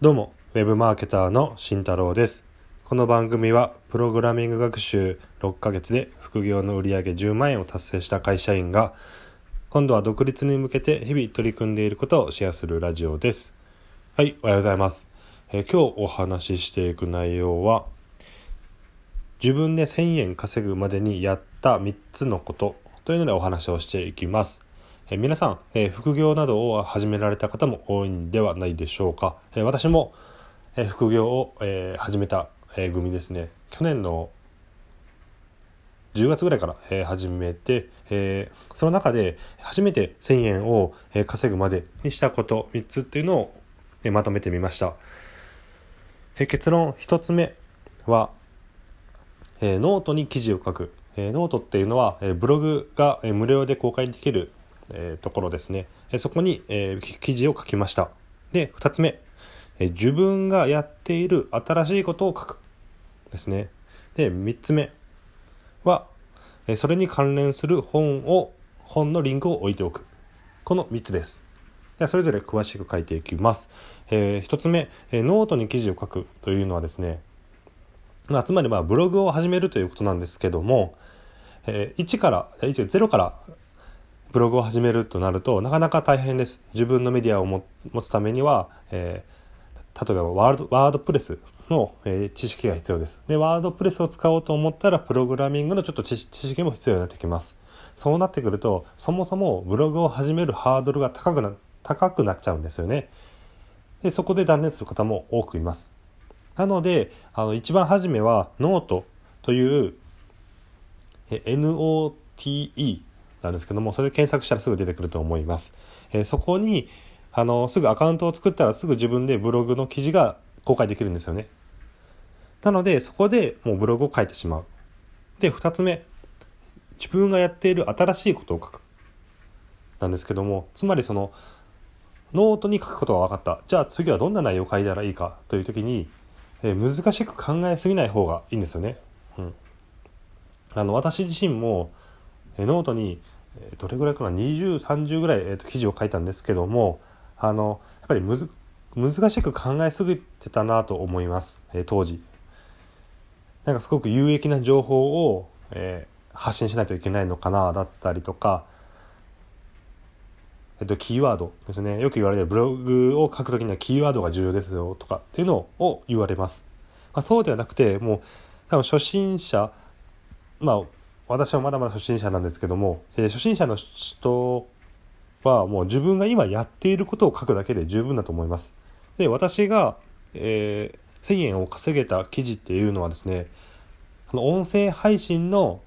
どうも、ウェブマーケターの慎太郎です。この番組は、プログラミング学習6ヶ月で副業の売上10万円を達成した会社員が、今度は独立に向けて日々取り組んでいることをシェアするラジオです。はい、おはようございます。え、今日お話ししていく内容は、自分で1000円稼ぐまでにやった3つのことというのでお話をしていきます。え皆さん、え副業などを始められた方も多いんではないでしょうか。え私も、え副業を、え始めた、え組ですね。去年の10月ぐらいから、え始めて、えその中で初めて1000円を、え稼ぐまでにしたこと3つっていうのを、えまとめてみました。え結論1つ目は、えノートに記事を書く。えノートっていうのは、えブログが、え無料で公開できるえ、ところですね、えそこに、え、記事を書きました。で2つ目、え自分がやっている新しいことを書くですね。で3つ目は、えそれに関連する本を本のリンクを置いておく。この3つです。ではそれぞれ詳しく書いていきます、えー、1つ目、えノートに記事を書くというのはですね。まあ、つまりまあブログを始めるということなんですけども、えー、1から0からブログを始めるとなるとなかなか大変です。自分のメディアを持つためには、えー、例えばワード WordPress の、えー、知識が必要です。で、 WordPress を使おうと思ったらプログラミングのちょっと知識も必要になってきます。そうなってくるとそもそもブログを始めるハードルが高くな高くなっちゃうんですよね。で、そこで断念する方も多くいます。なので、あの一番初めはノートという note なんですけどもそれで検索したらすぐ出てくると思います。えー、そこにあのすぐアカウントを作ったらすぐ自分でブログの記事が公開できるんですよね。なのでそこでもうブログを書いてしまう。で2つ目自分がやっている新しいことを書く。なんですけどもつまりそのノートに書くことが分かったじゃあ次はどんな内容を書いたらいいかという時に、えー、難しく考えすぎない方がいいんですよね。うん、あの私自身もノートにどれぐらいかな？2030ぐらい、えー、と記事を書いたんですけどもあのやっぱりむず難しく考えすぎてたなと思います、えー、当時。なんかすごく有益な情報を、えー、発信しないといけないのかなだったりとか、えっと、キーワードですねよく言われるブログを書くときにはキーワードが重要ですよとかっていうのを言われます。まあ、そうではなくてもう多分初心者まあ私はまだまだ初心者なんですけども、えー、初心者の人はもう自分が今やっていることを書くだけで十分だと思います。で、私が、えー、1000円を稼げた記事っていうのはですね、この音声配信の、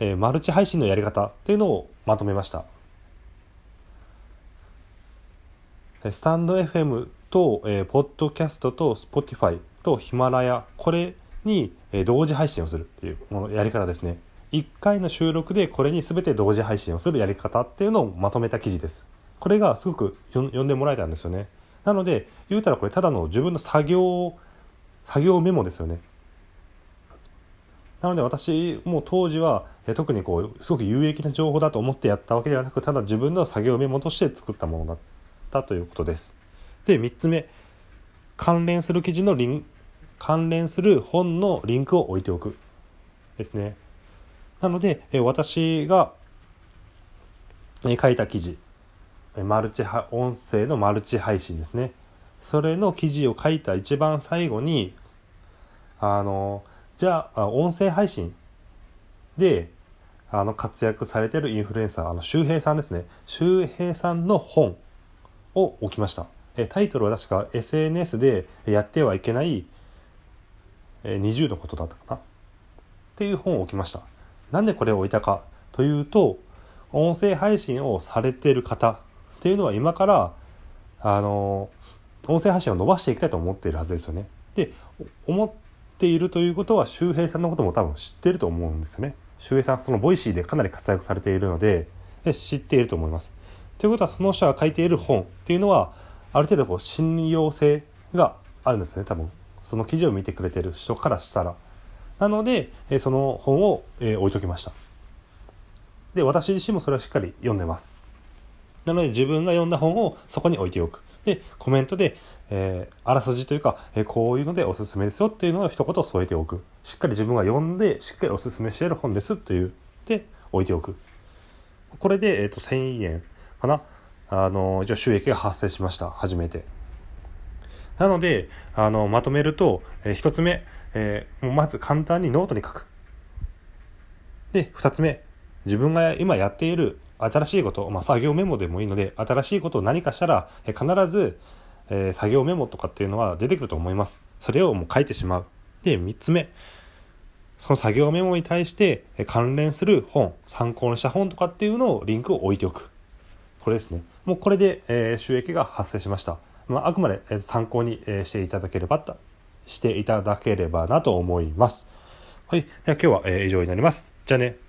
えー、マルチ配信のやり方っていうのをまとめました。スタンド FM と、えー、ポッドキャストと Spotify とヒマラヤ、これに、えー、同時配信をするっていうものやり方ですね。1回の収録でこれに全て同時配信をするやり方っていうのをまとめた記事です。これがすごく読んでもらえたんですよね。なので言うたらこれただの自分の作業作業メモですよね。なので私も当時は特にこうすごく有益な情報だと思ってやったわけではなくただ自分の作業メモとして作ったものだったということです。で3つ目関連する記事のリン関連する本のリンクを置いておくですね。なので、え私が、え書いた記事、マルチ音声のマルチ配信ですね。それの記事を書いた一番最後に、あの、じゃあ、音声配信で、あの、活躍されてるインフルエンサー、あの、周平さんですね。周平さんの本を置きました。えタイトルは確か SNS でやってはいけない20のことだったかなっていう本を置きました。なんでこれを置いたかというと音声配信をされてる方っていうのは今からあの音声配信を伸ばしていきたいと思っているはずですよね。で思っているということは周平さんのことも多分知ってると思うんですよね。周平さんその Voicy でかなり活躍されているのでで知っていると思います。ということはその人が書いている本っていうのはある程度こう信用性があるんですね多分その記事を見てくれてる人からしたら。なので、えその本を、え置いときました。で、私自身もそれはしっかり読んでます。なので自分が読んだ本をそこに置いておく。で、コメントで、えー、あらすじというか、えー、こういうのでおすすめですよっていうのを一言添えておくしっかり自分が読んでしっかりおすすめしている本ですというで置いておくこれで、えーと、1000円かなあのじゃ収益が発生しました初めてなのであのまとめると、えー、1つ目、えー、まず簡単にノートに書くで2つ目自分が今やっている新しいこと、まあ、作業メモでもいいので新しいことを何かしたら、え、必ずえー、作業メモとかっていうのは出てくると思います。それをもう書いてしまう。で、3つ目。その作業メモに対してえ関連する本、参考にした本とかっていうのをリンクを置いておく。これですね。もうこれで、え、収益が発生しました。まあ、あくまで、え、参考に、え、していただければと、していただければなと思います。はい。では今日は、え、以上になります。じゃあね。